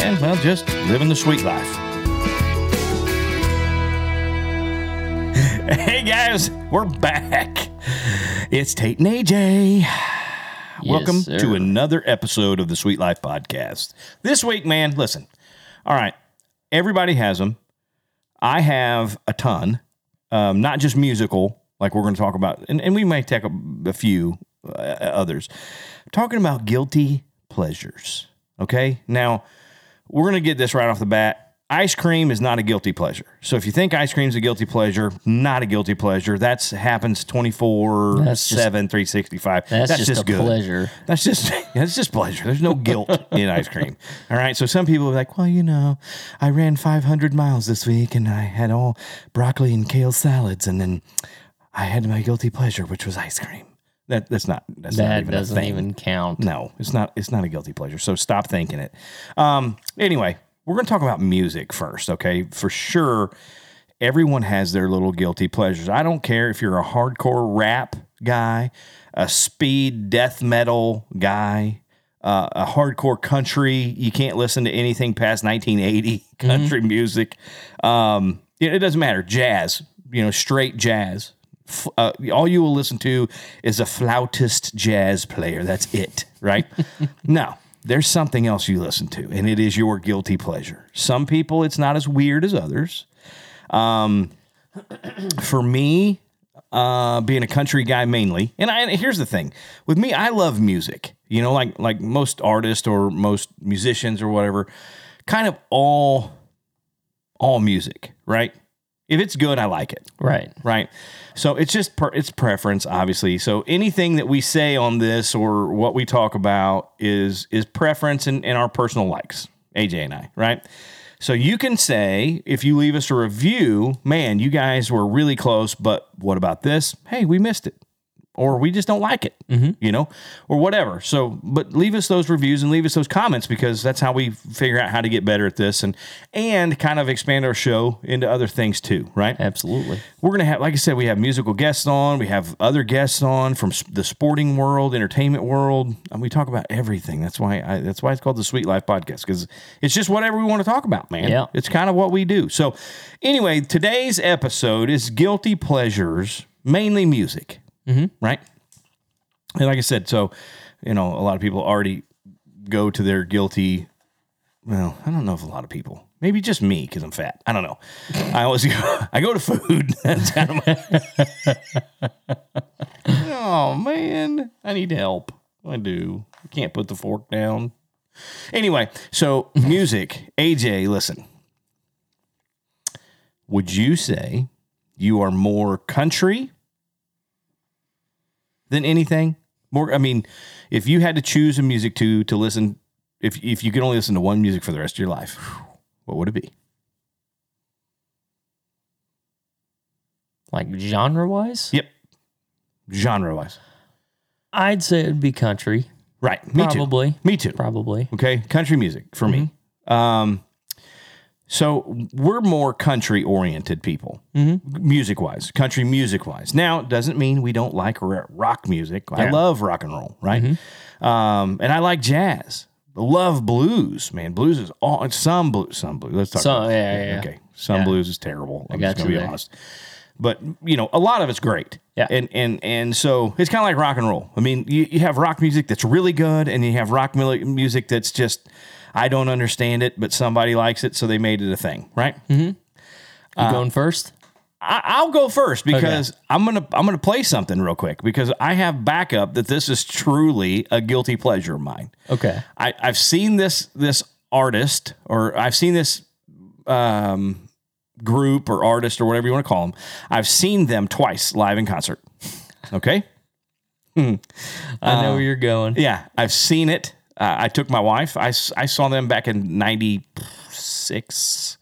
and, well, just living the sweet life. Hey, guys, we're back. It's Tate and AJ. Welcome sir. to another episode of the Sweet Life Podcast. This week, man, listen. All right, everybody has them. I have a ton, um, not just musical, like we're going to talk about, and, and we may take a, a few uh, others. Talking about guilty pleasures. Okay, now we're going to get this right off the bat. Ice cream is not a guilty pleasure. So if you think ice cream is a guilty pleasure, not a guilty pleasure. That's happens 24 That's just- 7 365. That's, just, a good. pleasure. That's just that's just pleasure. There's no guilt in ice cream. All right. So some people are like, well, you know, I ran 500 miles this week and I had all broccoli and kale salads, and then I had my guilty pleasure, which was ice cream. That that's not that's not That even doesn't even count. No, it's not. It's not a guilty pleasure. So stop thinking it. Um, anyway, we're going to talk about music first. Okay, for sure, everyone has their little guilty pleasures. I don't care if you're a hardcore rap guy, a speed death metal guy, uh, a hardcore country. You can't listen to anything past 1980 country music. Um, it, it doesn't matter. Jazz, you know, straight jazz. Uh, all you will listen to is a flautist jazz player. That's it, right? no, there's something else you listen to, and it is your guilty pleasure. Some people, it's not as weird as others. Um, for me, uh, being a country guy mainly, and I, and here's the thing with me, I love music. You know, like like most artists or most musicians or whatever, kind of all all music, right? If it's good, I like it Right. right? So it's just per, it's preference, obviously. So anything that we say on this or what we talk about is is preference and, and our personal likes, AJ and I, right? So you can say if you leave us a review, man, you guys were really close, but what about this? Hey, we missed it. Or we just don't like it, mm-hmm. you know, or whatever. So, but leave us those reviews and leave us those comments because that's how we figure out how to get better at this and and kind of expand our show into other things too, right? Absolutely. we're gonna have like i said we have musical guests on we have other guests on from the sporting world entertainment world and we talk about everything that's why I, that's why it's called the sweet life podcast because it's just whatever we want to talk about man Yeah. it's kind of what we do so anyway today's episode is guilty pleasures mainly music Mm-hmm. right and like i said so you know a lot of people already go to their guilty well, I don't know if a lot of people. Maybe just me because I'm fat. I don't know. I always go. I go to food. That's kind of my. oh man, I need help. I do. I can't put the fork down. Anyway, so music. AJ, listen. Would you say you are more country than anything? More. I mean, if you had to choose a music to to listen if if you could only listen to one music for the rest of your life, what would it be? Like genre wise, Yep. Genre wise. I'd say it'd be country. Right. Me Probably. too. Me too. Probably. Okay. Country music for me. Um so we're more country oriented people, music wise, country music wise. Now, it doesn't mean we don't like ro- rock music. I love rock and roll, right? Um, and I like jazz. Love blues, man. Blues is all some blues, some blues. Let's talk. Some- about yeah, yeah, yeah. Okay, some Yeah. blues is terrible. I'm got just gonna you be there. honest. But you know, a lot of it's great. Yeah. And and and so it's kind of like rock and roll. I mean, you, you have rock music that's really good, and you have rock music that's just I don't understand it, but somebody likes it, so they made it a thing, right? Mm-hmm. You Uh, going first? I, I'll go first because I'm gonna I'm gonna play something real quick because I have backup that this is truly a guilty pleasure of mine. Okay. I, I've seen this this artist or I've seen this um, group or artist or whatever you want to call them. I've seen them twice live in concert. Okay. I know where you're going. Yeah, I've seen it. Uh, I took my wife. I, I saw them back in '96.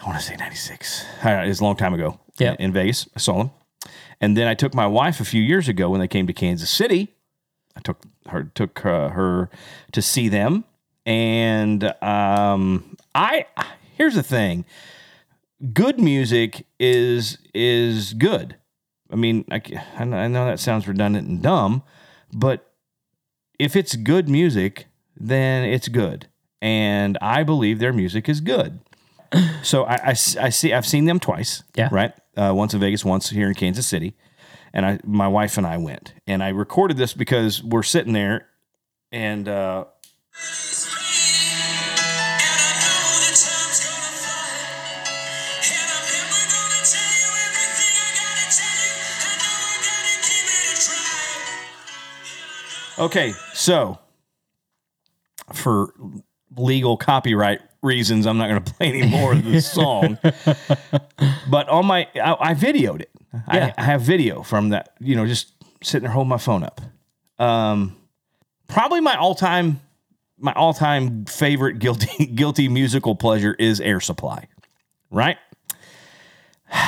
I want to say '96. Uh, It's a long time ago. Yeah. in Vegas. I saw them, and then I took my wife a few years ago when they came to Kansas City. I took her took uh, her to see them, and um, I here's the thing: good music is is good. I mean, I, I know that sounds redundant and dumb, but if it's good music, then it's good, and I believe their music is good. So I I see I've seen them twice. Yeah. Right. Uh, once in Vegas, once here in Kansas City, and I my wife and I went, and I recorded this because we're sitting there, and uh, Okay, so for legal copyright reasons, I'm not going to play any more of this song. but on my, I, I videoed it. Yeah. I, I have video from that. You know, just sitting there holding my phone up. Um, probably my all time, my all time favorite guilty guilty musical pleasure is Air Supply. Right.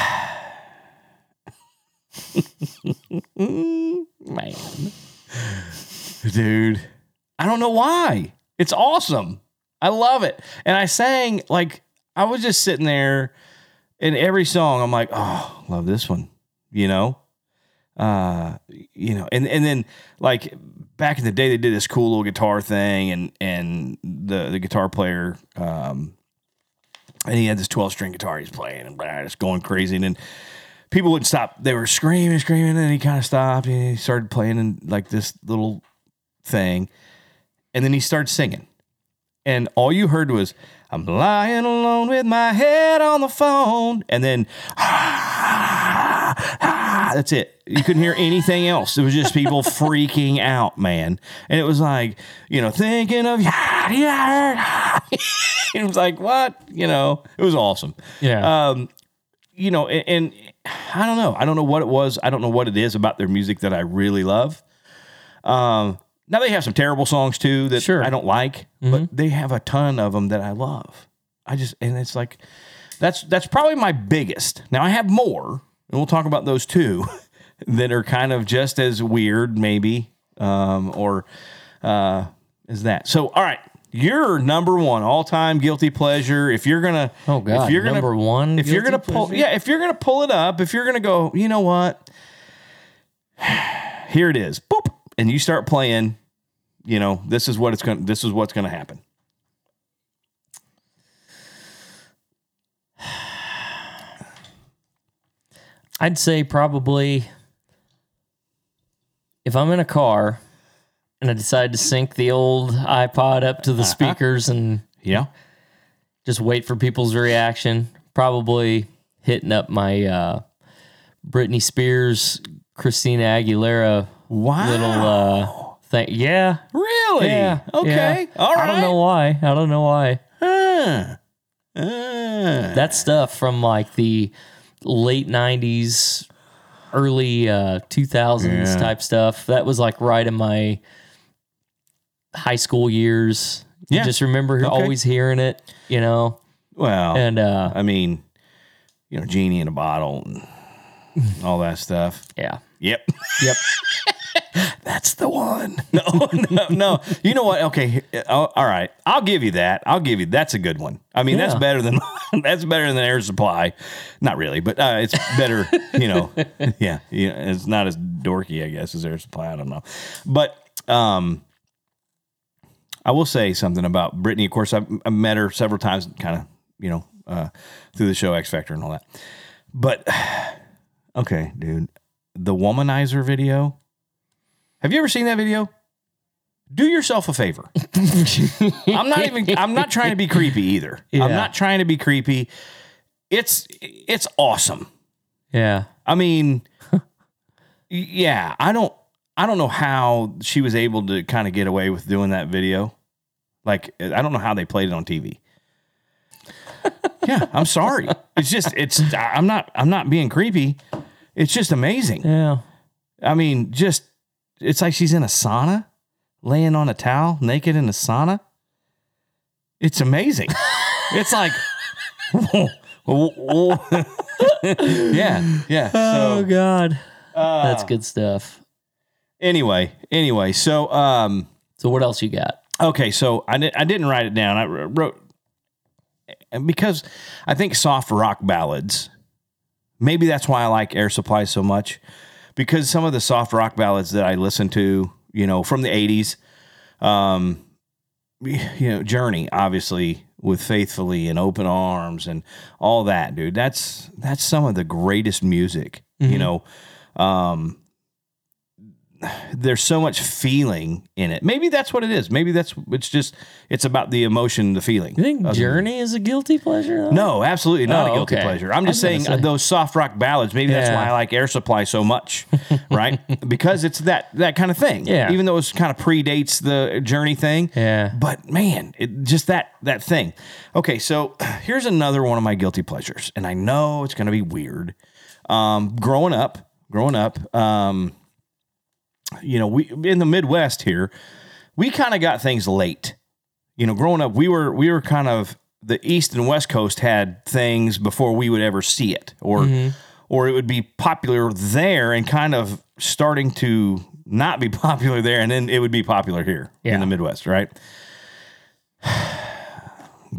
Man dude. I don't know why. It's awesome. I love it. And I sang like I was just sitting there in every song I'm like, "Oh, love this one." You know? Uh, you know, and and then like back in the day they did this cool little guitar thing and and the the guitar player um and he had this 12 string guitar he's playing and blah, just going crazy and then people wouldn't stop. They were screaming, screaming, and he kind of stopped and he started playing in like this little thing. And then he started singing. And all you heard was, I'm lying alone with my head on the phone. And then, that's it. You couldn't hear anything else. It was just people freaking out, man. And it was like, you know, thinking of, yeah, it was like, what? You know, it was awesome Yeah. um, you know, and, and I don't know. I don't know what it was. I don't know what it is about their music that I really love. Um, now they have some terrible songs too that Sure. I don't like, but they have a ton of them that I love. I just and it's like that's that's probably my biggest. Now I have more, and we'll talk about those too that are kind of just as weird, maybe, um, or uh, is that. So all right, your number one all time guilty pleasure. If you're gonna, oh God. if you're gonna number one. if you're gonna pull pleasure? yeah if you're gonna pull it up if you're gonna go you know what here it is boop and you start playing you know this is what it's gonna this is what's gonna happen I'd say probably if I'm in a car and I decide to sync the old iPod up to the Uh-huh. speakers and yeah just wait for people's reaction, probably hitting up my uh, Britney Spears, Christina Aguilera wow little uh, thing. Yeah. really Yeah. okay yeah. all right I don't know why. I don't know why. Huh. Uh, That stuff from like the late 90s, early uh, 2000s Yeah. type stuff. That was like right in my high school years. You Yeah. just remember Okay. always hearing it, you know? well And uh, i mean you know genie in a bottle and all that stuff yeah. yep Yep. That's the one. No, no, no. You know what? Okay. oh, All right. I'll give you that. I'll give you that's a good one. I mean, that's better than that's better than air supply. Not really, but uh, it's better. You know, yeah, yeah. It's not as dorky, I guess, as air supply. I don't know, but um, I will say something about Britney. Of course, I've, I've met her several times, kind of, you know, uh, through the show X Factor and all that. But okay, dude, the womanizer video. Have you ever seen that video? Do yourself a favor. I'm not even I'm not trying to be creepy either. I'm not trying to be creepy. It's it's awesome. Yeah. I mean yeah, I don't I don't know how she was able to kind of get away with doing that video. Like I don't know how they played it on TV. yeah, I'm sorry. It's just it's I'm not I'm not being creepy. It's just amazing. Yeah. I mean, just it's like she's in a sauna, laying on a towel naked in a sauna. It's amazing. it's like, yeah, yeah. Oh God, uh, that's good stuff. anyway, anyway, so um, So what else you got? okay, so I did, I didn't write it down. I wrote and because I think soft rock ballads. Maybe that's why I like Air Supply so much, because some of the soft rock ballads that I listen to, you know, from the '80s, um, you know, Journey, obviously with Faithfully and Open Arms and all that, dude. That's that's some of the greatest music. You know, um, there's so much feeling in it. Maybe that's what it is. Maybe that's it's just it's about the emotion, the feeling. You think Journey is a guilty pleasure? though? no, absolutely not Oh, a guilty okay. pleasure. I'm just saying uh, say. those soft rock ballads. Maybe that's why I like Air Supply so much, right? because it's that that kind of thing. Yeah. Even though it's kind of predates the Journey thing. Yeah. But man, it, just that that thing. Okay, so here's another one of my guilty pleasures, and I know it's going to be weird. Um, growing up, growing up, um, you know, we in the Midwest here, we kind of got things late. You know, growing up, we were we were kind of the East and West Coast had things before we would ever see it, or mm-hmm. or it would be popular there and kind of starting to not be popular there, and then it would be popular here Yeah. in the Midwest, right?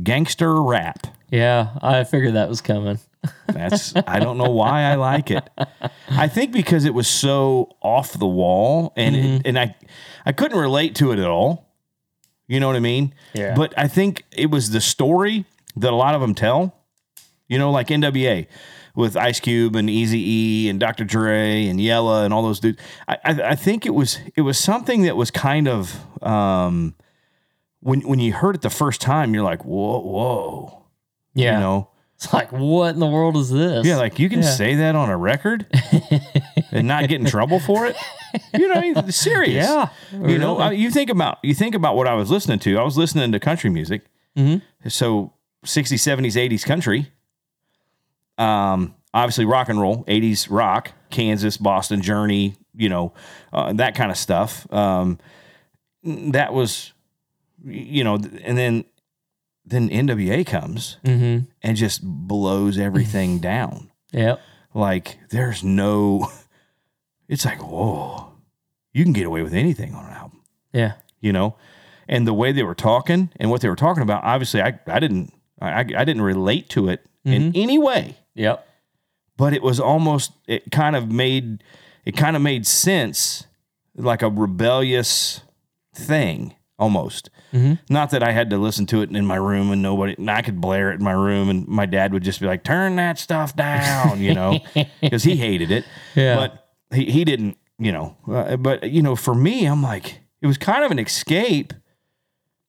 Gangster rap. Yeah, I figured that was coming. That's I don't know why I like it. I think because it was so off the wall and it, and I I couldn't relate to it at all. You know what I mean? Yeah. But I think it was the story that a lot of them tell. You know, like NWA with Ice Cube and Easy E and Dr. Dre and Yella and all those dudes. I, I I think it was it was something that was kind of um when when you heard it the first time, you're like, whoa, whoa. Yeah, You know? it's like what in the world is this? Yeah, like you can Yeah. say that on a record and not get in trouble for it. You know, I mean, serious. Yeah, You know, I- you think about you think about what I was listening to. I was listening to country music. Mm-hmm. So 60s, 70s, 80s country. Um, obviously rock and roll, 80s rock, Kansas, Boston, Journey, you know, uh, that kind of stuff. Um, that was, you know, and then then NWA comes Mm-hmm. and just blows everything down. Yep. Like there's no it's like, whoa, you can get away with anything on an album, Yeah. you know? And the way they were talking and what they were talking about, obviously I, I didn't I, I didn't relate to it in any way, Yep. but it was almost it kind of made it kind of made sense like a rebellious thing almost. Not that I had to listen to it in my room and nobody, and I could blare it in my room and my dad would just be like, turn that stuff down, you know, because he hated it. Yeah. But he, he didn't, you know, uh, but, you know, for me, I'm like, it was kind of an escape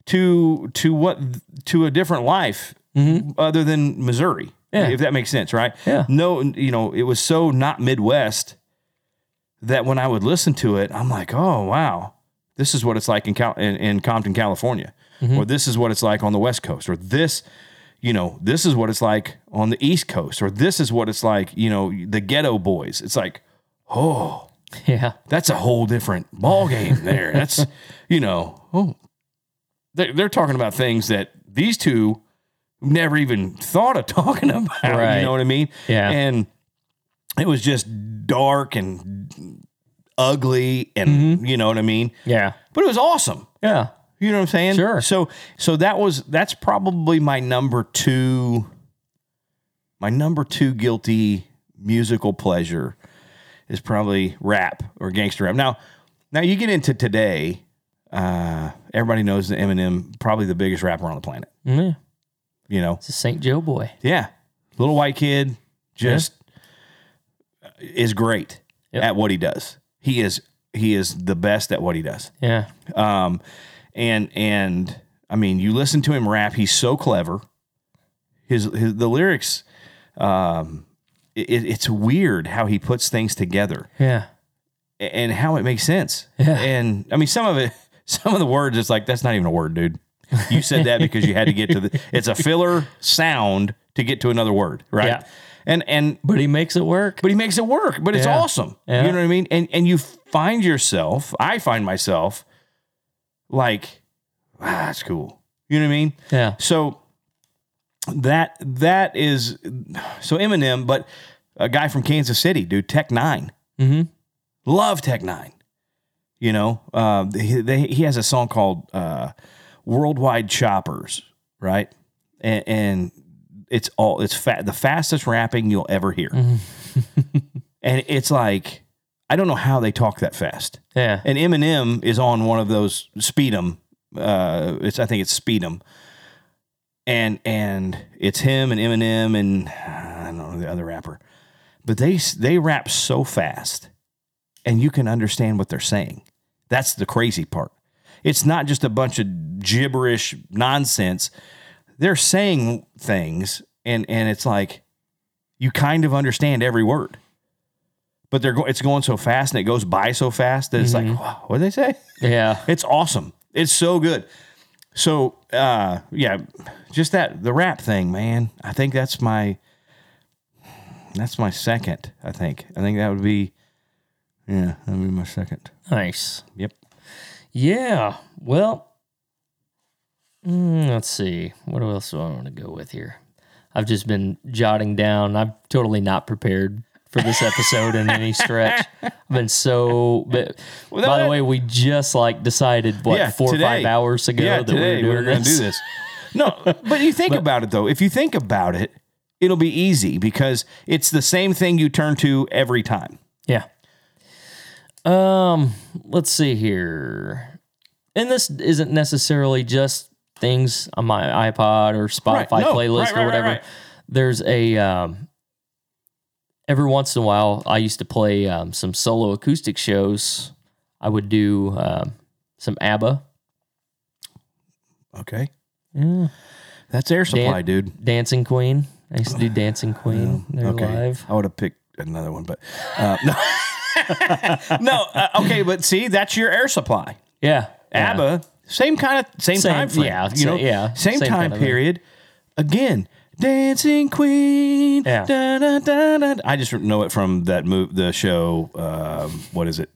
to, to what, to a different life other than Missouri. Yeah. If that makes sense, right? Yeah. No, you know, it was so not Midwest that when I would listen to it, I'm like, oh wow, this is what it's like in Cal- in, in Compton, California, or mm-hmm. this is what it's like on the West Coast, or this, you know, this is what it's like on the East Coast, or this is what it's like, you know, the Geto Boys. It's like, oh, Yeah. that's a whole different ball game there. That's, you know, oh, they're, they're talking about things that these two never even thought of talking about. Right. You know what I mean? Yeah. And it was just dark and ugly, and mm-hmm. you know what I mean. Yeah. But it was awesome. Yeah. You know what I'm saying? Sure. So so that was that's probably my number two my number two guilty musical pleasure is probably rap or gangster rap. Now now you get into today, uh, everybody knows that Eminem probably the biggest rapper on the planet. Yeah. You know? It's a St. Joe boy. Yeah. Little white kid just uh, is great Yep. at what he does. He is he is the best at what he does. Yeah. Um, and and I mean, you listen to him rap. He's so clever. His, his the lyrics, um, it, it's weird how he puts things together Yeah. and how it makes sense. Yeah. And I mean, some of it, some of the words, it's like that's not even a word, dude. You said that because you had to get to the. It's a filler sound to get to another word, right? Yeah. And and But he makes it work. but he makes it work. But it's Yeah. awesome. Yeah. You know what I mean? And and you find yourself, I find myself like ah, that's cool. You know what I mean? Yeah. So that that is so Eminem, but a guy from Kansas City, dude, Tech N9ne Mm-hmm. Love Tech N9ne. You know, uh, he, they, he has a song called uh, "Worldwide Choppers," right? And, and it's all it's fa- the fastest rapping you'll ever hear, and it's like I don't know how they talk that fast. Yeah. And Eminem is on one of those Speedom. Uh, it's I think it's Speedom, and and it's him and Eminem and I don't know the other rapper, but they they rap so fast, and you can understand what they're saying. That's the crazy part. It's not just a bunch of gibberish nonsense. They're saying things, and and it's like you kind of understand every word. But they're go- it's going so fast and it goes by so fast that it's like, wow, what did they say? Yeah. It's awesome. It's so good. So uh yeah, just that the rap thing, man. I think that's my that's my second, I think. I think that would be yeah, that would be my second. Nice. Yep. Yeah. Well, mm, let's see. What else do I want to go with here? I've just been jotting down. I'm totally not prepared for this episode in any stretch. I've been so. But, Well, by the way, we just like decided what four or five hours ago yeah, that today we were we're gonna do this. No, but you think about it though. If you think about it, it'll be easy because it's the same thing you turn to every time. Yeah. Um, let's see here. And this isn't necessarily just things on my iPod or Spotify Right. No. playlist Right, right, or whatever. There's a um every once in a while I used to play um, some solo acoustic shows. I would do um, some ABBA, Okay. Yeah. That's air supply, Dan- dude. Dancing Queen. I used to do Dancing Queen. They're Okay. live. I would have picked another one, but uh, no. no, uh, okay, but see, that's your air supply. Yeah. yeah. Same kind of same, Same- time frame. yeah, you know, yeah, same, same time kind of thing. period. Again, Dancing Queen. Yeah. Da, da, da. I just know it from that move, the show. Um, what is it?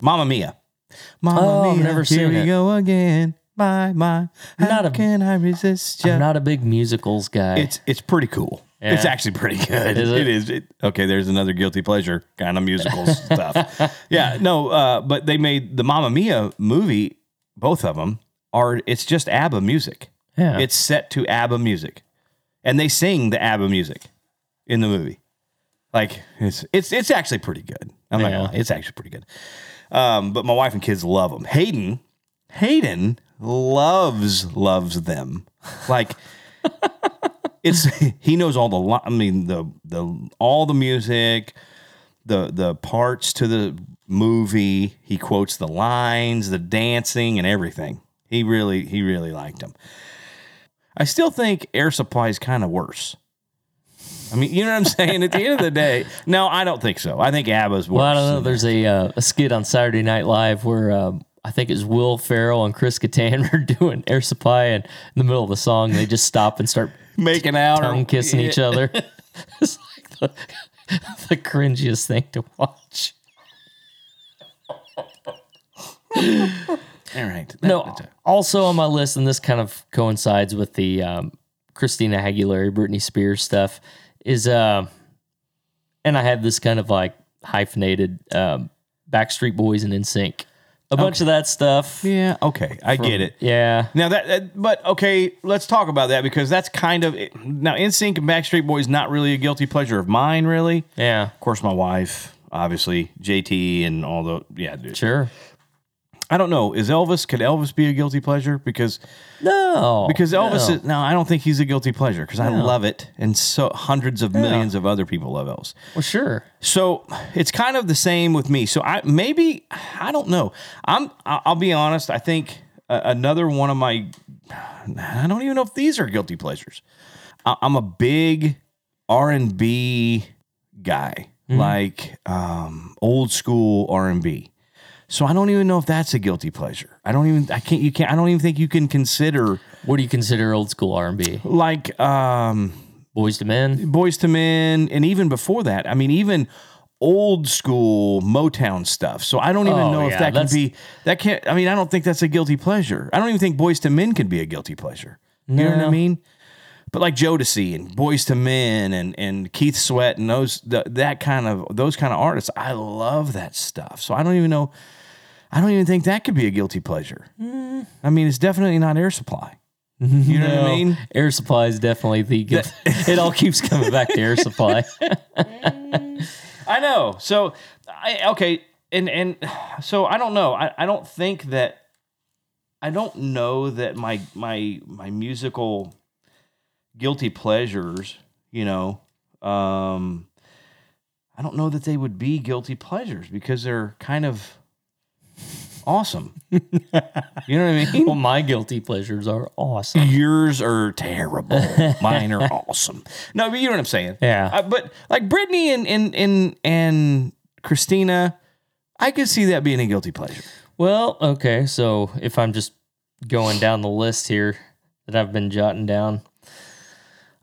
Mamma Mia. Mamma Oh, I've Mia. never here seen we it. go again. My my. How Not a- can I resist you? I'm not a big musicals guy. It's it's pretty cool. Yeah. It's actually pretty good. Is it? It is. It, okay, there's another guilty pleasure kind of musical stuff. Yeah, no, uh, but they made the Mamma Mia movie. Both of them are. It's just ABBA music. yeah. It's set to ABBA music, and they sing the ABBA music in the movie. Like it's it's it's actually pretty good. I'm not Yeah. gonna lie, it's actually pretty good. Um, but my wife and kids love them. Hayden, Hayden loves loves them. Like it's he knows all the I mean the the all the music, the the parts to the movie. He quotes the lines, the dancing, and everything. He really he really liked them. I still think Air Supply is kind of worse. I mean, you know what I'm saying? At the end of the day, no, I don't think so. I think ABBA's worse. Well, I don't know. There's a uh, a skit on Saturday Night Live where um, I think it's Will Ferrell and Chris Kattan are doing Air Supply, and in the middle of the song, they just stop and start making out tongue kissing each other. it's like the, the cringiest thing to watch. All right. No, also on my list, and this kind of coincides with the um, Christina Aguilera, Britney Spears stuff, is uh, and I have this kind of like hyphenated um, Backstreet Boys and NSYNC. A bunch of that stuff. yeah. Okay. I get it. Yeah. Now that, that- but okay, let's talk about that because that's kind of now NSYNC and Backstreet Boys not really a guilty pleasure of mine, really. Yeah. Of course, my wife, obviously JT and all the yeah. Dude. Sure. I don't know. Is Elvis? Could Elvis be a guilty pleasure? Because No. because Elvis no. is no, I don't think he's a guilty pleasure because I love it, and so hundreds of millions of other people love Elvis. Well, sure. So it's kind of the same with me. So I maybe I don't know. I'm I- I'll be honest. I think uh, another one of my I don't even know if these are guilty pleasures. I, I'm a big R and B guy, like um, old school R and B. So I don't even know if that's a guilty pleasure. I don't even I can't you can't I don't even think you can consider What do you consider old school R and B? like um Boyz II Men. Boyz II Men, and even before that, I mean, even old school Motown stuff. So I don't even Oh, know if yeah, that can that's- be that can't I mean, I don't think that's a guilty pleasure. I don't even think Boyz II Men can be a guilty pleasure. You know what I No. mean? But like Jodeci and Boyz II Men and and Keith Sweat and those the, that kind of those kind of artists, I love that stuff. So I don't even know I don't even think that could be a guilty pleasure. I mean, it's definitely not Air Supply. You know what I mean? Air Supply is definitely the guilt. it all keeps coming back to Air Supply. I know. So I okay, and and so I don't know. I, I don't think that I don't know that my my my musical guilty pleasures, you know, um I don't know that they would be guilty pleasures because they're kind of awesome. you know what I mean? well, my guilty pleasures are awesome. Yours are terrible. Mine are awesome. No, but you know what I'm saying. Yeah. Uh, but like Britney and and and and Christina, I could see that being a guilty pleasure. Well, okay. So if I'm just going down the list here that I've been jotting down,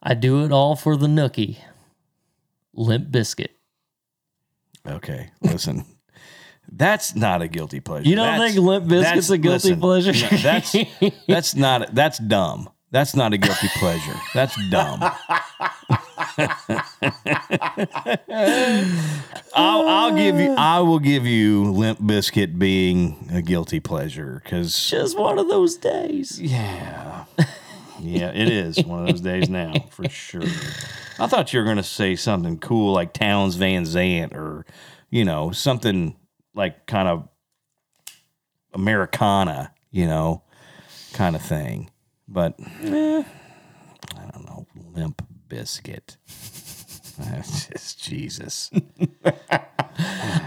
I do it all for the nookie. Limp Bizkit. Okay, listen. That's not a guilty pleasure. You don't That's- think Limp Bizkit's that's- a guilty listen, pleasure? no, that's that's not that's dumb. That's not a guilty pleasure. That's dumb. I'll, I'll give you. I will give you Limp Bizkit being a guilty pleasure because Just one of those days. yeah, yeah, it is one of those days now for sure. I thought you were going to say something cool like Townes Van Zandt or you know something like kind of Americana, you know, kind of thing. But eh, I don't know, Limp Bizkit. That's just Jesus.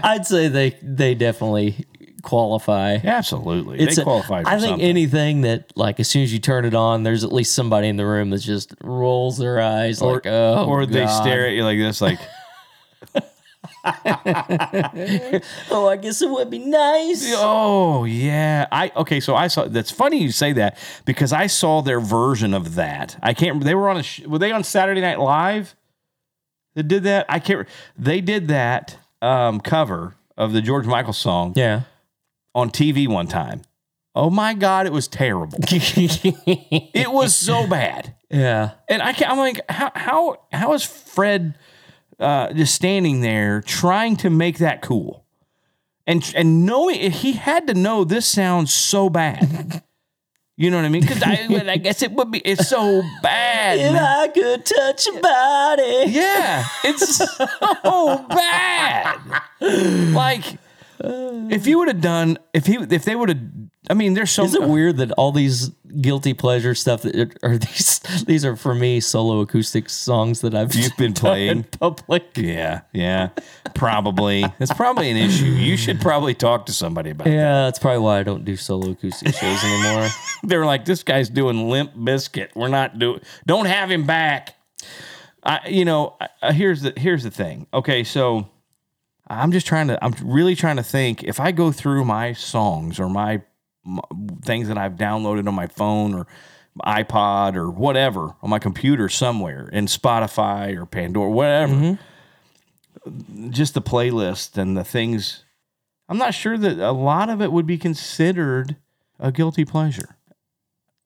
I'd say they they definitely qualify. Absolutely, It's they a- qualify. For I think something. anything that like as soon as you turn it on, there's at least somebody in the room that just rolls their eyes like, oh, or they stare at you like this, like. Oh, I guess it would be nice. Oh yeah, I okay. So I saw. That's funny you say that because I saw their version of that. I can't. They were on a. Were they on Saturday Night Live? That did that. I can't. They did that um, cover of the George Michael song Yeah. on TV one time. Oh my God, it was terrible. it was so bad. yeah. And I can't, I'm like, how how how is Fred uh, just standing there trying to make that cool, and and knowing he had to know this sounds so bad. You know what I mean? Because I, I guess it would be. It's so bad. If. I could touch your body. Yeah, it's so bad. Like, if you would have done, if he, if they would have, I mean, there's so. Is it weird that all these guilty pleasure stuff that are these these are for me solo acoustic songs that I've You've been playing? in public? Yeah, yeah, probably. It's probably an issue. You should probably talk to somebody about it. Yeah, that's probably why I don't do solo acoustic shows anymore. They're like, this guy's doing Limp Bizkit. We're not doing. Don't have him back. I, you know, I, here's the here's the thing. Okay, so I'm just trying to. I'm really trying to think. If I go through my songs or my, my things that I've downloaded on my phone or iPod or whatever on my computer somewhere in Spotify or Pandora, whatever. Mm-hmm. Just the playlist and the things. I'm not sure that a lot of it would be considered a guilty pleasure.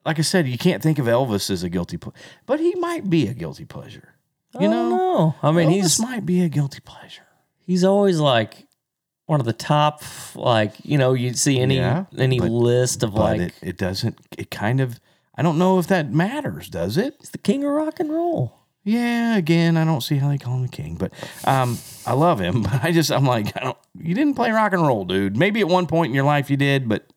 Like I said, you can't think of Elvis as a guilty pleasure, but he might be a guilty pleasure. You I know, don't know. I mean, Elvis he's might be a guilty pleasure. he's always like one of the top. Like you know, you see any Yeah, any but- list of like it, it doesn't. It kind of. I don't know if that matters. Does it? he's the king of rock and roll. Yeah. Again, I don't see how they call him the king, but um, I love him. But I just, I'm like, I don't. You didn't play rock and roll, dude. Maybe at one point in your life you did, but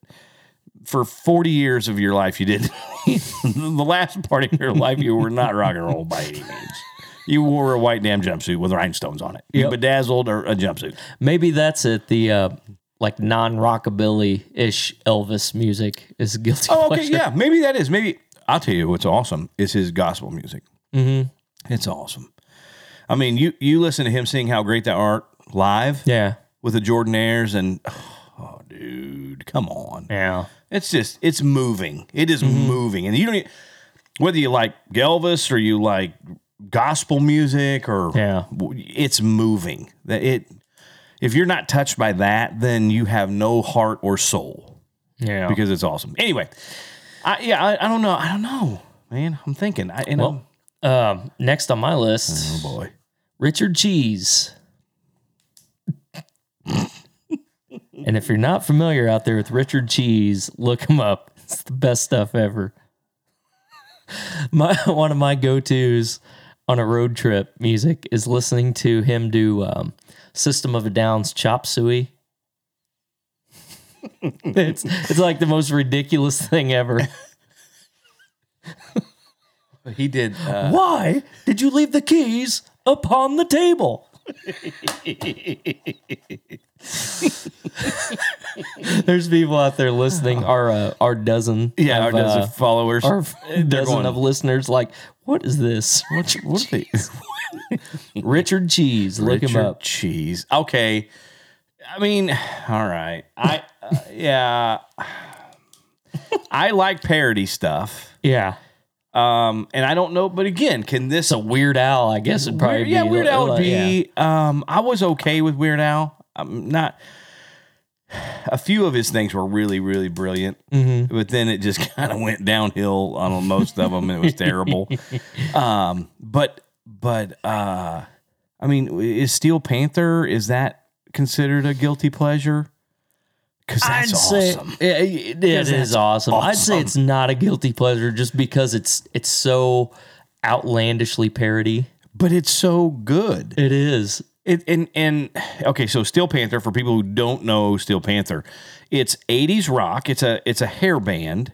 for 40 years of your life you did. the last part of your life you were not rock and roll by any means. You wore a white damn jumpsuit with rhinestones on it. You Yep. bedazzled or a jumpsuit. Maybe that's it. The uh, like non rockabilly ish Elvis music is guilty Oh, okay, pleasure. yeah, maybe that is. Maybe I'll tell you what's awesome is his gospel music. Mm-hmm. It's awesome. I mean, you you listen to him sing "How Great Thou Art" live Yeah. with the Jordanaires, and oh, dude, come on! Yeah. It's just it's moving. It is moving, and you don't e- whether you like Elvis or you like gospel music or Yeah. it's moving. That it if you're not touched by that, then you have no heart or soul Yeah. because it's awesome. Anyway, I, yeah, I, I don't know. I don't know, man. I'm thinking. I, know, Well, um, next on my list, oh boy. Richard Cheese. and if you're not familiar out there with Richard Cheese, look him up. It's the best stuff ever. My one of my go-tos on a road trip music is listening to him do um, System of a Down's Chop Suey. it's it's like the most ridiculous thing ever. He did. Uh, Why did you leave the keys upon the table? There's people out there listening. Our uh, our dozen, yeah, our dozen uh, followers. our dozen going, of listeners. Like, what is this? What, what are they? Richard Cheese. Look him Richard up. Cheese. Okay. I mean, all right. I uh, yeah. I like parody stuff. Yeah, Um, and I don't know, but again, can this it's a Weird Al. I guess it'd probably Weird- yeah, be. Weird Al would like- yeah. be. Um, I was okay with Weird Al. I'm not. A few of his things were really, really brilliant, Mm-hmm. but then it just kind of went downhill on most of them, and it was terrible. Um, but but uh, I mean, is Steel Panther is that considered a guilty pleasure? Because that's I'd say awesome. it, it- it Because is that's awesome. I'd say it's not a guilty pleasure just because it's it's so outlandishly parody. But it's so good. It is. It, and and okay, so Steel Panther for people who don't know Steel Panther, it's 80s rock. It's a it's a hair band.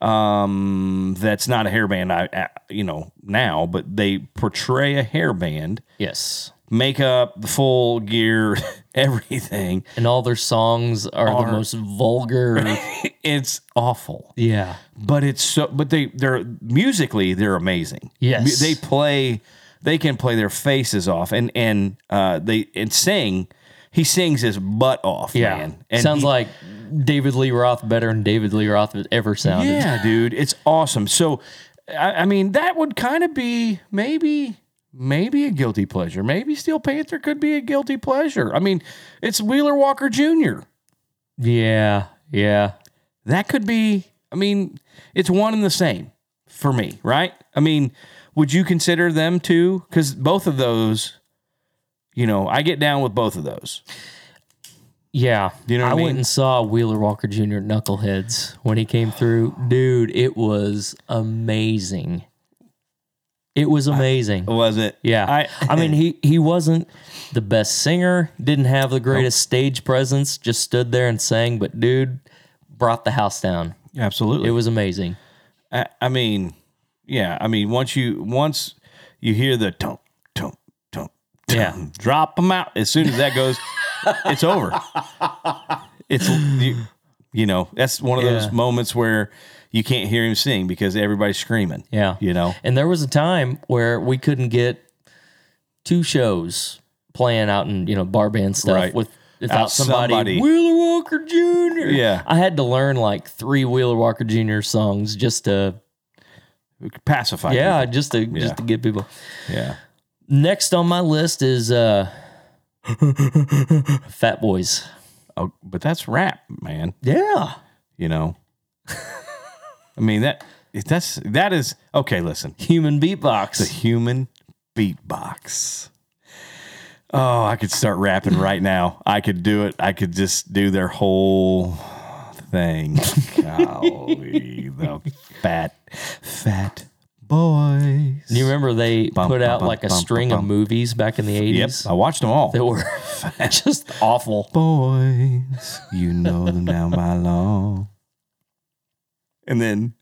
Um, that's not a hair band. I, I you know now, but they portray a hair band, Yes. makeup, the full gear, everything. And all their songs are, Are- the most vulgar. It's awful, yeah. but it's so. But they they're musically they're amazing. Yes. they play. They can play their faces off, and and uh, they and sing. He sings his butt off, Yeah. man. And Sounds he- like David Lee Roth better than David Lee Roth has ever sounded. Yeah, dude, it's awesome. So, I, I mean, that would kind of be maybe, maybe a guilty pleasure. Maybe Steel Panther could be a guilty pleasure. I mean, it's Wheeler Walker Jr. Yeah. Yeah. That could be. I mean, it's one and the same for me, right? I mean, would you consider them too? Because both of those, you know, I get down with both of those. Yeah. You know what I mean? went and saw Wheeler Walker Jr. Knuckleheads when he came through. Dude, it was amazing. It was amazing. Was it? Yeah. I. I, mean, he he wasn't the best singer, didn't have the greatest stage presence, just stood there and sang, but dude brought the house down. absolutely. It was amazing. I, I mean, yeah. I mean, once you once you hear the tump tump tump, Yeah. drop them out. As soon as that goes, it's over. It's you, you know that's one of Yeah. those moments where you can't hear him sing because everybody's screaming. Yeah. You know. And there was a time where we couldn't get two shows playing out in, you know, bar band stuff Right. with without somebody, somebody. Wheeler Walker Jr. Yeah. I had to learn like three Wheeler Walker Jr. songs just to Pacify. yeah, just to Yeah. just to get people. people. Yeah. Next on my list is uh Fat Boys. Oh, but that's rap, man. Yeah. You know. I mean that that's that is okay. Listen, Human beatbox. the human beatbox. Oh, I could start rapping right now. I could do it. I could just do their whole thing. Golly, the fat, fat boys. You remember they Bum, put bum, out bum, like a string of movies back in the Yep, 80s I watched them all. They were just awful. boys, you know them now, by law. And then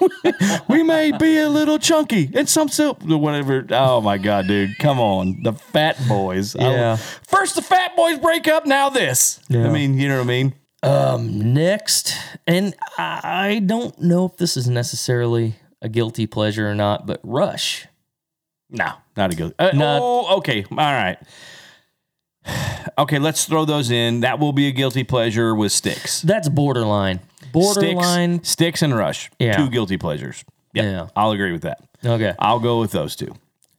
we may be a little chunky and some silk, whatever. Oh my god, dude, come on, the fat boys. I- Yeah. first the fat boys break up, now this. Yeah. I mean, you know what I mean? Um, next, and I I don't know if this is necessarily a guilty pleasure or not, but Rush. No, not a good. Uh, Not- oh, okay, all right. Okay, let's throw those in. That will be a guilty pleasure with Styx. That's borderline. Borderline. Styx, Styx and rush. Yeah. Two guilty pleasures. Yeah, Yeah. I'll agree with that. Okay. I'll go with those two.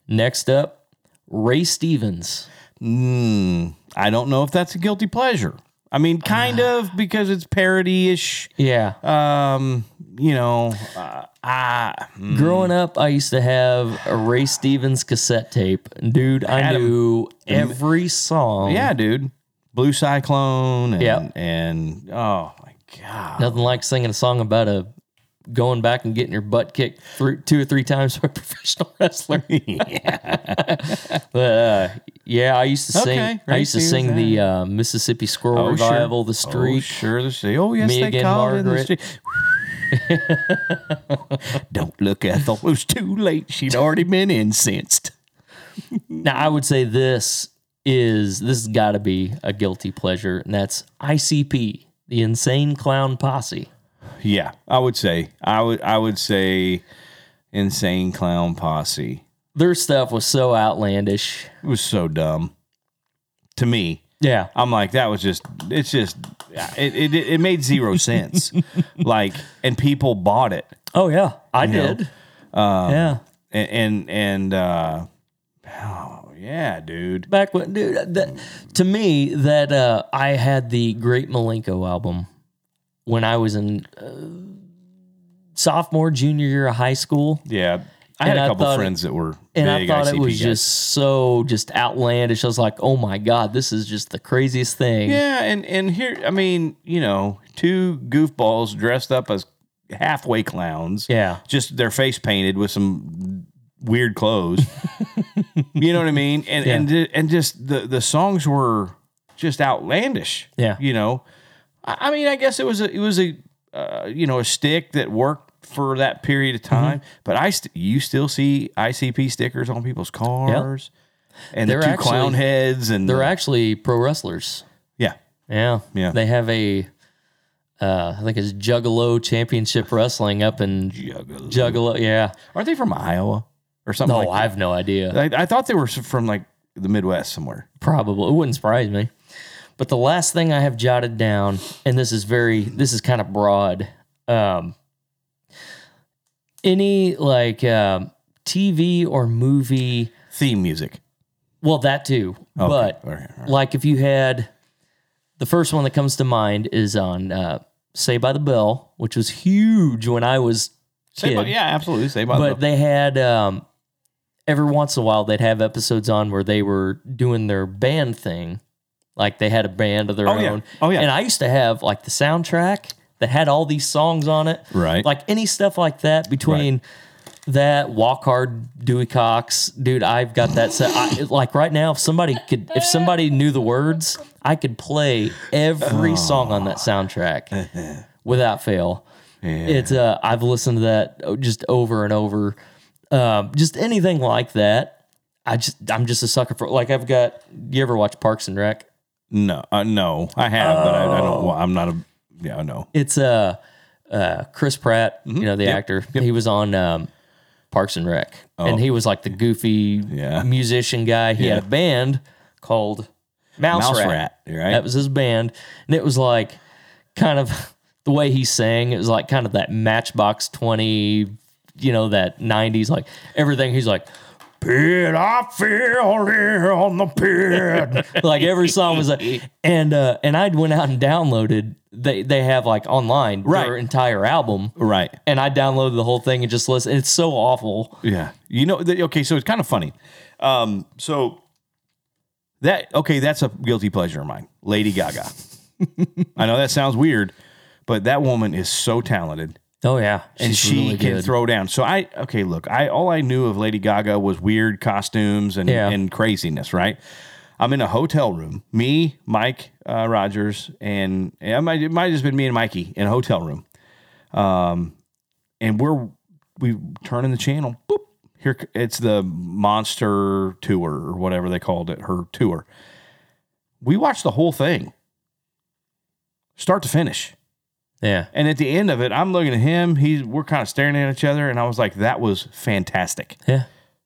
Next up, Ray Stevens. Mm, I don't know if that's a guilty pleasure. I mean, kind of because it's parody ish. Yeah. Um, you know, uh, I Growing up, I used to have a Ray Stevens cassette tape. Dude, I Adam- knew every song. yeah, dude, Blue Cyclone, and, Yep. and oh god, Nothing like singing a song about a going back and getting your butt kicked three, two or three times by a professional wrestler. but, uh, yeah, I used to sing. Okay, I used to sing the uh, Mississippi Squirrel Oh, sure. Revival, the Oh, sure, the streak. Oh, yes, Me they Again, called it Margaret. streak. Don't look, Ethel. It was too late. She'd already been incensed. Now, I would say this is this has got to be a guilty pleasure, and that's ICP, the Insane Clown Posse. Yeah, I would say. I would. I would say, insane clown posse. Their stuff was so outlandish. It was so dumb. To me, Yeah, I'm like, that was just. It's just. It it, it made zero sense. like, and people bought it, Oh yeah, I did. yeah, and and, and uh, oh yeah, dude. back when, dude, that, to me, that uh, I had the Great Milenko album when I was in uh, sophomore, junior year of high school, Yeah, I had And a couple it- friends that were. and I thought it was guys. just so just outlandish. I was like, oh my god, this is just the craziest thing. Yeah, and and here, I mean, you know, two goofballs dressed up as halfway clowns. Yeah. just their face painted with some weird clothes. you know what I mean? And Yeah. and and just the the songs were just outlandish. Yeah. you know, I, I mean, I guess it was a it was a uh, you know a stick that worked for that period of Mm-hmm. time. But I st- you still see ICP stickers on people's cars. And They're the two actually- clown heads, and They're the- actually pro wrestlers. yeah, Yeah. Yeah. They have a uh, I think it's Juggalo Championship Wrestling up in Juggalo. Juggalo. Yeah. Aren't they from Iowa or something No, like I have no idea. I, I thought they were from like the Midwest somewhere. Probably. It wouldn't surprise me. But the last thing I have jotted down, and this is very, this is kind of broad. Um, any like um, TV or movie, Theme music. well, that too. But All right, all right. like if you had the first one that comes to mind is on uh, Saved by the Bell, which was huge when I was Say kid. by, yeah, absolutely. Say by but the Bell. But they had um, every once in a while they'd have episodes on where they were doing their band thing, like they had a band of their Oh, yeah. own. Oh, yeah. And I used to have like the soundtrack that had all these songs on it, Right. Like any stuff like that between. That walk hard Dewey Cox, dude. I've got that set. I, like right now, if somebody could, if somebody knew the words, I could play every song on that soundtrack without fail. It's uh, I've listened to that oh, just over and over. Um, just anything like that. I just I'm just a sucker for. Like I've got. You ever watch Parks and Rec? no, uh, no, I have, but I, I Oh. don't. Well, I'm not a. Yeah, no. It's uh, uh Chris Pratt. You know the Yep. actor. He was on um, Parks and Rec, and he was like the goofy Yeah. musician guy. He had a band called Mouse, Mouse Rat. Rat, right? That was his band, and it was like kind of the way he sang. It was like kind of that Matchbox Twenty, you know, that '90s like everything. He's like. Pit, I feel it on the pit. like every song was like, and uh, and I went out and downloaded. They they have like online their Right. entire album, right. and I downloaded the whole thing and just listened. It's so awful. Yeah. You know. The, okay, so it's kind of funny. Um. So that okay, that's a guilty pleasure of mine. Lady Gaga. I know that sounds weird, but that woman is so talented. Oh yeah, and She's she really can good. throw down. So I okay, look, I all I knew of Lady Gaga was weird costumes and Yeah. and craziness, right? I'm in a hotel room, me, Mike uh, Rogers, and it might, it might have just been me and Mikey in a hotel room. Um, and we're we turning the channel. Boop, here it's the Monster Tour or whatever they called it, her tour. We watched the whole thing, start to finish. Yeah, And at the end of it, I'm looking at him. He's we're kind of staring at each other, and I was like, "That was fantastic. yeah,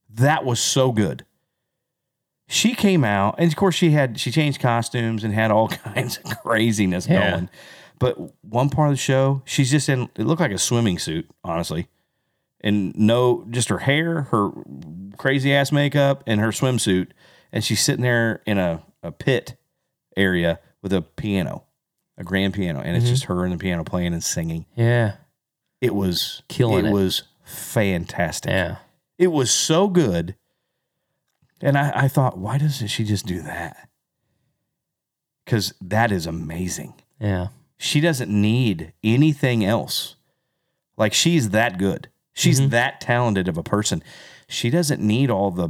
That was so good." She came out, and of course, she had she changed costumes and had all kinds of craziness Yeah. going. But one part of the show, she's just in. It looked like a swimming suit, honestly, and no, just her hair, her crazy ass makeup and her swimsuit, and she's sitting there in a, a pit area with a piano, a grand piano, and Mm-hmm. it's just her and the piano playing and singing. Yeah. It was Killing it. it. was fantastic. Yeah. It was so good. And I, I thought, why doesn't she just do that? Because that is amazing. Yeah. She doesn't need anything else. Like she's that good. She's Mm-hmm. that talented of a person. She doesn't need all the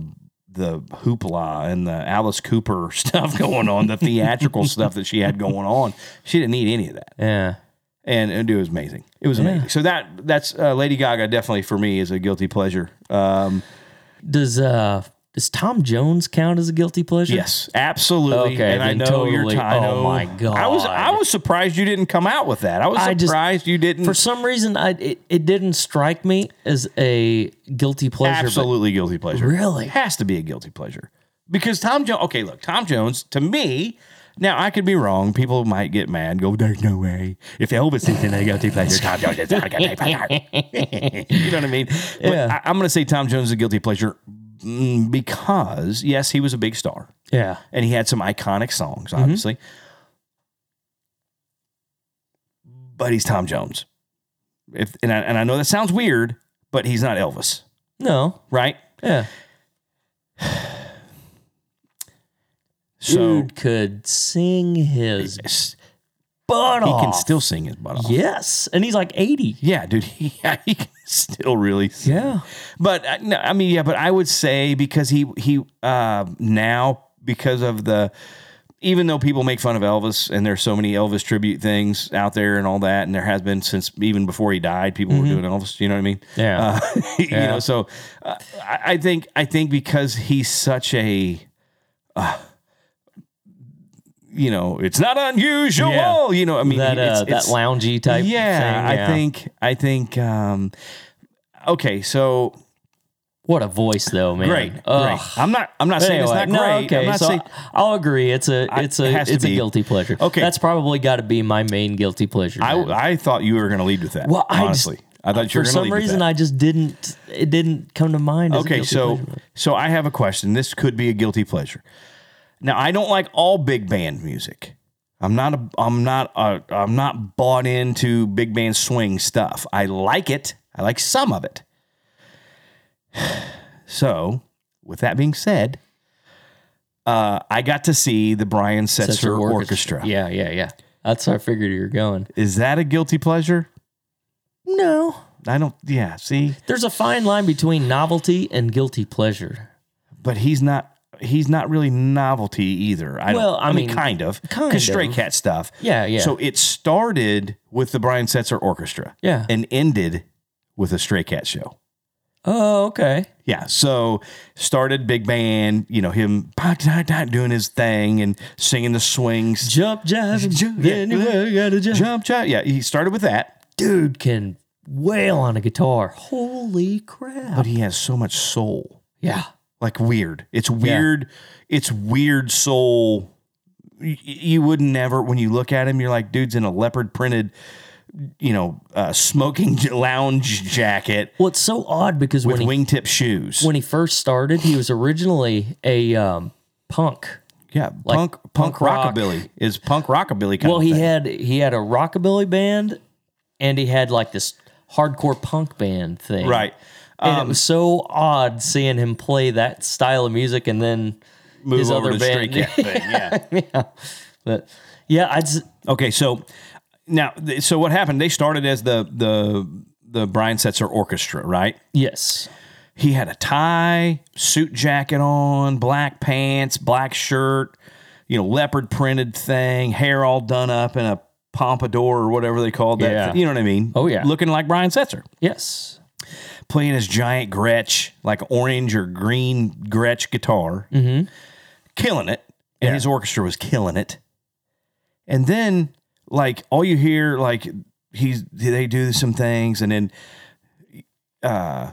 the hoopla and the Alice Cooper stuff going on, the theatrical stuff that she had going on. She didn't need any of that Yeah. and, and it was amazing. It was amazing. So that that's uh, Lady Gaga definitely for me is a guilty pleasure. Um, Does uh does Tom Jones count as a guilty pleasure? yes, absolutely. Okay, and I know you're. totally. T- I Oh my I was I was surprised you didn't come out with that. I was I just- surprised you didn't. For some reason, I it, it didn't strike me as a guilty pleasure. absolutely guilty pleasure. Really? It has to be a guilty pleasure because Tom Jones. Okay, look, Tom Jones to me. Now I could be wrong. People might get mad. Go, there's no way. If Elvis isn't a guilty pleasure, Tom Jones is not a guilty pleasure. you know what I mean? But Yeah. I, I'm going to say Tom Jones is a guilty pleasure because yes, he was a big star Yeah. and he had some iconic songs, Mm-hmm. obviously. But he's Tom Jones. If and I, and I know that sounds weird, but he's not Elvis, No. right? Yeah. So Dude could sing his butt he off. can still sing his butt off. Yes, and he's like eighty. Yeah, dude. He, yeah, he can still really sing. Yeah. But uh, no, I mean, yeah, but I would say because he he uh, now because of the even though people make fun of Elvis and there's so many Elvis tribute things out there and all that, and there has been since even before he died, people were doing Elvis. You know what I mean? Yeah. Uh, you know, so uh, I, I think I think because he's such a. Uh, you know, it's not unusual. Yeah. You know, I mean, that it's, uh, it's, that loungy type. yeah, thing, I think I think um okay, so What a voice, though, man. great, Ugh. great. I'm not I'm not saying Anyway, it's not great. no, okay. I'm not so saying I'll agree. It's a it's a to it's a guilty pleasure. Okay. that's probably got to be my main guilty pleasure. I. I thought you were going to lead with that. well, I just- honestly. I thought you were for going to some reason. I just didn't. It didn't come to mind. As a Okay, guilty so pleasure. so I have a question. This could be a guilty pleasure. Now, I don't like all big band music. I'm not a I'm not a, I'm not bought into big band swing stuff. I like it. I like some of it. So, with that being said, uh, I got to see the Brian Setzer, Such a Orchestra. Yeah, yeah, yeah. That's how I figured you were going. Is that a guilty pleasure? No, I don't. Yeah. See, there's a fine line between novelty and guilty pleasure. but he's not. He's not really novelty either. I Well, I I mean, mean, kind of, kind because Stray. Cat stuff. Yeah, yeah. So it started with the Brian Setzer Orchestra, Yeah. and ended with a Stray Cat show. Oh, okay. Yeah, so started big band, you know, him doing his thing and singing the swings, Jump, jive, and Jump, yeah. you gotta jump. jump, jump. Yeah, he started with that, Dude can wail on a guitar. Holy crap! but he has so much soul, yeah, like weird. It's weird. It's weird soul. You would never, when you look at him, you're like, dude's in a leopard printed, you know, uh, smoking lounge jacket well, it's so odd because with when he wingtip shoes. when he first started, he was originally a um, punk. yeah, like punk, punk, punk rock. rockabilly is punk rockabilly kind Well, of he had he had a rockabilly band, and he had like this hardcore punk band thing, right. And Um, it was so odd seeing him play that style of music, and then move his over other to Stray band. Cat thing. Yeah. yeah, but yeah, I'd s- Okay, so now, so what happened? They started as the the the Brian Setzer Orchestra, right? yes, He had a tie, suit jacket on, black pants, black shirt, you know, leopard printed thing, hair all done up in a pompadour or whatever they called that. Yeah. You know what I mean? Oh, yeah. looking like Brian Setzer, yes, playing his giant Gretsch, like orange or green Gretsch guitar, killing it, and Yeah. his orchestra was killing it. And then, like, all you hear, like, he's they do some things, and then, uh,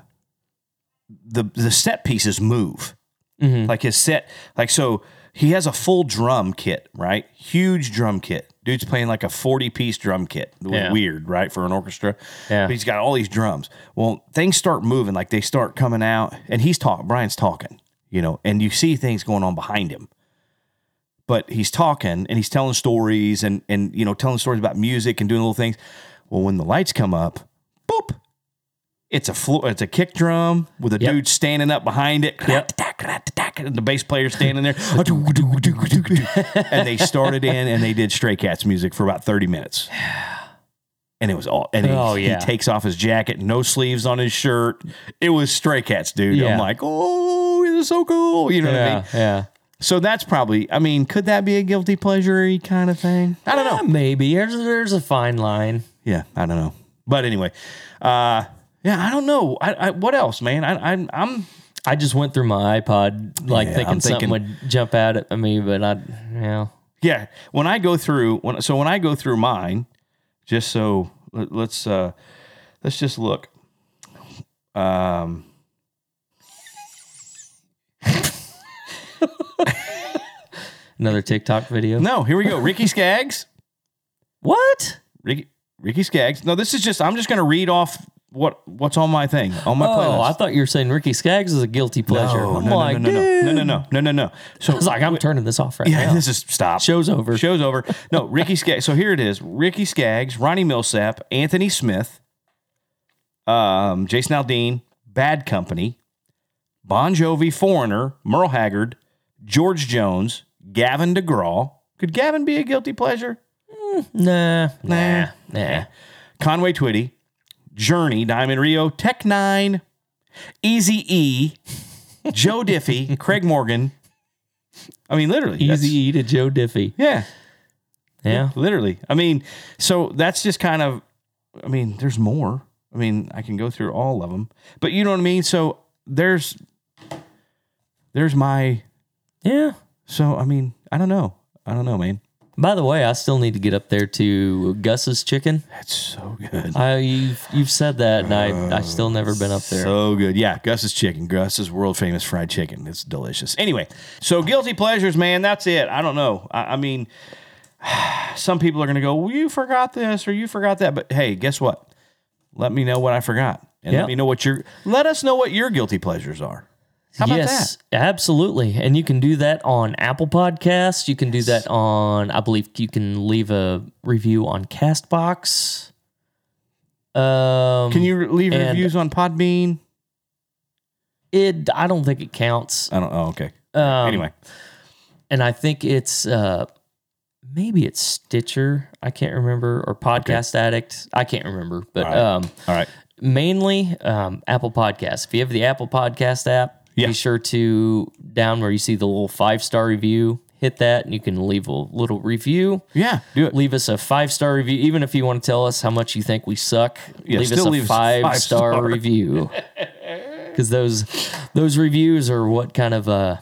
the the set pieces move, like his set, like so. He has a full drum kit, right? Huge drum kit, Dude's playing like a 40 piece drum kit. It was Yeah. weird, right? For an orchestra. Yeah. But he's got all these drums. Well, things start moving, like they start coming out, and he's talking, Brian's talking, you know, and you see things going on behind him. But he's talking and he's telling stories and and you know, telling stories about music and doing little things. Well, when the lights come up, boop, it's a floor, it's a kick drum with a Yep. dude standing up behind it. Yep. And the bass player standing there. and they started in and they did Stray Cats music for about 30 minutes. And it was all and he, Oh, he yeah. takes off his jacket, no sleeves on his shirt. It was Stray Cats, dude. Yeah. I'm like, oh, this is so cool. You know what I mean? Yeah, yeah. So that's probably, I mean, could that be a guilty pleasure kind of thing? I don't know. Eh, maybe there's there's a fine line. Yeah, I don't know. But anyway, uh, yeah, I don't know. I, I what else, man? I, I I'm I just went through my iPod like Yeah, thinking, I'm something thinking- would jump out at me, but I, yeah, yeah. When I go through when so when I go through mine, just so let, let's uh let's just look. Um. another TikTok video. No, here we go. Ricky Skaggs. What? Ricky Ricky Skaggs. No, this is just I'm just gonna read off what what's on my thing on my Oh, playlist. I thought you were saying Ricky Skaggs is a guilty pleasure. No, I'm no, like, no, no, no, no, no, no, no, no, no. So I was like, I'm turning this off right Yeah, now. this is stop. Show's over. Show's over. No, Ricky Skaggs. So here it is: Ricky Skaggs, Ronnie Milsap, Anthony Smith, um, Jason Aldean, Bad Company, Bon Jovi, Foreigner, Merle Haggard, George Jones, Gavin DeGraw. Could Gavin be a guilty pleasure? Nah, nah, nah. Conway Twitty, Journey, Diamond Rio, Tech N9ne, Easy E, Joe Diffie, Craig Morgan. I mean, literally, Easy E to Joe Diffie. Yeah, Yeah. literally. I mean, so that's just kind of. I mean, there's more. I mean, I can go through all of them, but you know what I mean. So there's, there's my. Yeah. So I mean, I don't know. I don't know, man. By the way, I still need to get up there to Gus's Chicken. That's so good. I you've, you've said that, and I oh, I still never been up there. So good. Yeah, Gus's chicken. Gus's world famous fried chicken. It's delicious. Anyway, so guilty pleasures, man. That's it. I don't know. I, I mean, some people are going to go, well, you forgot this or you forgot that. But hey, guess what? Let me know what I forgot. And Yeah. let me know what your, let us know what your guilty pleasures are. How about yes, absolutely. And you can do that on Apple Podcasts. You can do that on, I believe you can leave a review on Castbox. Um, Can you leave reviews on Podbean? It. I don't think it counts. I don't, oh, okay. Um, anyway, and I think it's uh, maybe it's Stitcher. I can't remember or Podcast Addict. I can't remember, but All right. um, all right. mainly um, Apple Podcasts. If you have the Apple Podcast app, Yeah. be sure to down where you see the little five star review, hit that, and you can leave a little review. Yeah, do it. Leave us a five star review, even if you want to tell us how much you think we suck. Yeah, leave us a leave five five-star. star review, because those those reviews are what kind of uh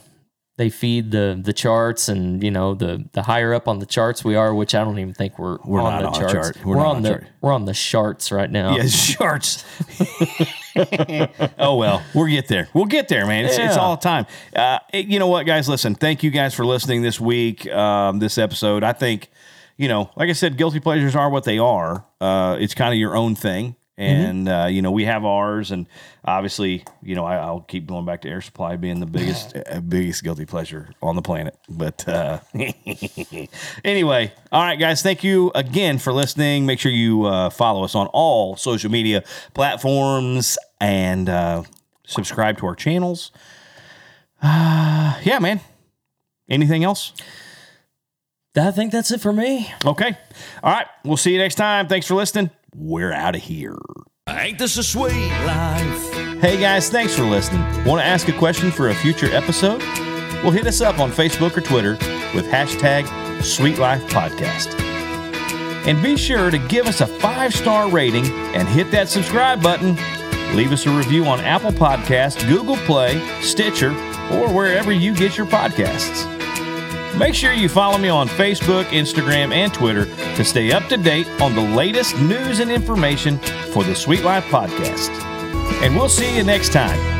they feed the the charts, and you know the the higher up on the charts we are, which I don't even think we're We're on not the on charts. chart. We're We're, on on the chart. we're on the charts right now. Yeah, charts. oh well, we'll get there. We'll get there, man. It's, it's all the time. Uh, you know what, guys? Listen, thank you guys for listening this week. Um, this episode, I think, you know, like I said, guilty pleasures are what they are. Uh, it's kind of your own thing. And uh, you know we have ours, and obviously, you know I, I'll keep going back to air supply being the biggest, uh, biggest guilty pleasure on the planet. But uh, anyway, all right, guys, thank you again for listening. Make sure you uh, follow us on all social media platforms and uh, subscribe to our channels. Uh, yeah, man. Anything else? I think that's it for me. Okay. All right. We'll see you next time. Thanks for listening. We're out of here. Ain't this a sweet life? Hey guys, thanks for listening. Want to ask a question for a future episode? Well, hit us up on Facebook or Twitter with hashtag Sweet Life Podcast. And be sure to give us a five star rating and hit that subscribe button. Leave us a review on Apple Podcasts, Google Play, Stitcher, or wherever you get your podcasts. Make sure you follow me on Facebook, Instagram, and Twitter to stay up to date on the latest news and information for the Sweet Life Podcast. And we'll see you next time.